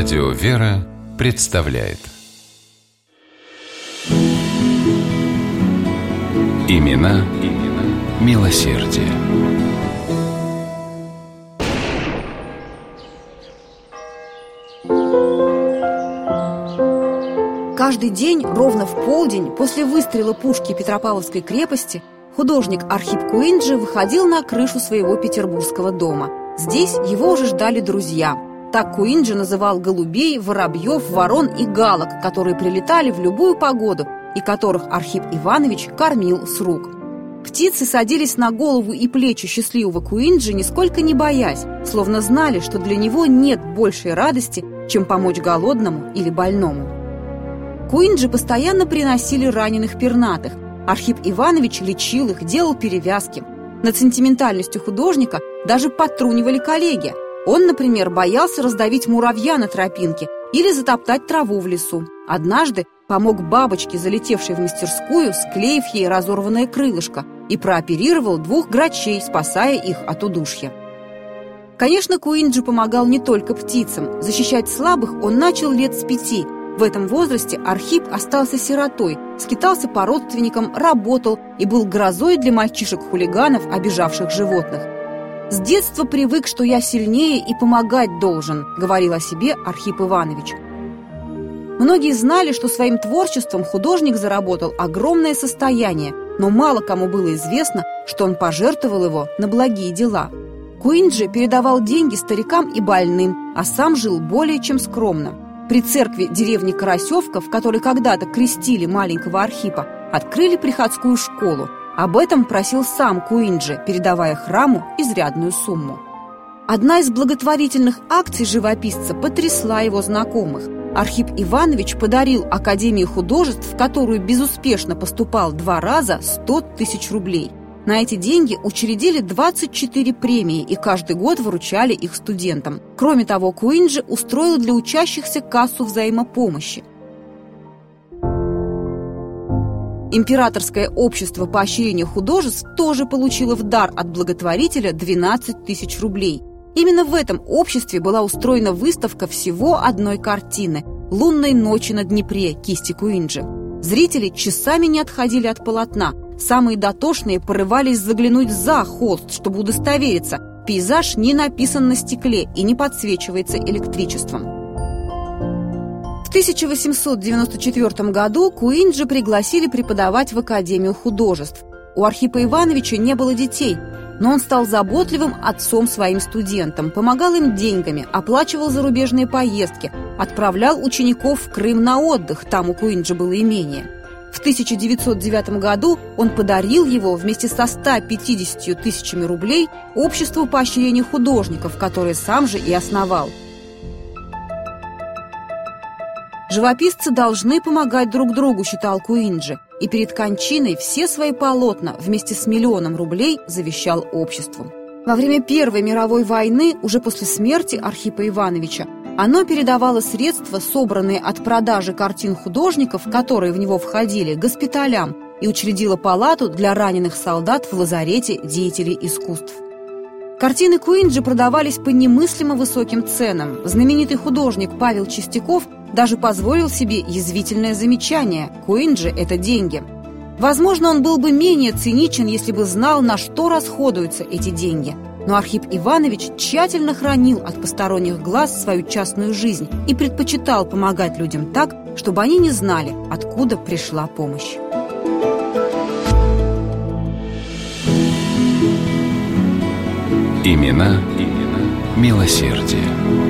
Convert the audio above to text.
Радио «Вера» представляет Имена, имена милосердие. Каждый день, ровно в полдень, после выстрела пушки Петропавловской крепости, художник Архип Куинджи выходил на крышу своего петербургского дома. Здесь его уже ждали друзья. Так Куинджи называл голубей, воробьев, ворон и галок, которые прилетали в любую погоду и которых Архип Иванович кормил с рук. Птицы садились на голову и плечи счастливого Куинджи, нисколько не боясь, словно знали, что для него нет большей радости, чем помочь голодному или больному. Куинджи постоянно приносили раненых пернатых. Архип Иванович лечил их, делал перевязки. Над сентиментальностью художника даже подтрунивали коллеги. Он, например, боялся раздавить муравья на тропинке или затоптать траву в лесу. Однажды помог бабочке, залетевшей в мастерскую, склеив ей разорванное крылышко, и прооперировал двух грачей, спасая их от удушья. Конечно, Куинджи помогал не только птицам. Защищать слабых он начал лет с пяти – в этом возрасте Архип остался сиротой, скитался по родственникам, работал и был грозой для мальчишек-хулиганов, обижавших животных. «С детства привык, что я сильнее и помогать должен», — говорил о себе Архип Иванович. Многие знали, что своим творчеством художник заработал огромное состояние, но мало кому было известно, что он пожертвовал его на благие дела. Куинджи передавал деньги старикам и больным, а сам жил более чем скромно. При церкви деревни Карасевка, в которой когда-то крестили маленького Архипа, открыли приходскую школу. Об этом просил сам Куинджи, передавая храму изрядную сумму. Одна из благотворительных акций живописца потрясла его знакомых. Архип Иванович подарил Академии художеств, в которую безуспешно поступал два раза, 100 тысяч рублей. На эти деньги учредили 24 премии и каждый год вручали их студентам. Кроме того, Куинджи устроил для учащихся кассу взаимопомощи. Императорское общество поощрения художеств тоже получило в дар от благотворителя 12 тысяч рублей. Именно в этом обществе была устроена выставка всего одной картины «Лунной ночи на Днепре» кисти Куинджи. Зрители часами не отходили от полотна – Самые дотошные порывались заглянуть за холст, чтобы удостовериться, пейзаж не написан на стекле и не подсвечивается электричеством. В 1894 году Куинджи пригласили преподавать в Академию художеств. У Архипа Ивановича не было детей, но он стал заботливым отцом своим студентам, помогал им деньгами, оплачивал зарубежные поездки, отправлял учеников в Крым на отдых, там у Куинджи было имение – в 1909 году он подарил его вместе со 150 тысячами рублей обществу поощрения художников, которое сам же и основал. Живописцы должны помогать друг другу, считал Куинджи, и перед кончиной все свои полотна вместе с миллионом рублей завещал обществу. Во время Первой мировой войны, уже после смерти Архипа Ивановича, оно передавало средства, собранные от продажи картин художников, которые в него входили, госпиталям и учредило палату для раненых солдат в лазарете деятелей искусств. Картины Куинджи продавались по немыслимо высоким ценам. Знаменитый художник Павел Чистяков даже позволил себе язвительное замечание «Куинджи – это деньги». Возможно, он был бы менее циничен, если бы знал, на что расходуются эти деньги – но Архип Иванович тщательно хранил от посторонних глаз свою частную жизнь и предпочитал помогать людям так, чтобы они не знали, откуда пришла помощь. Имена, имена милосердие.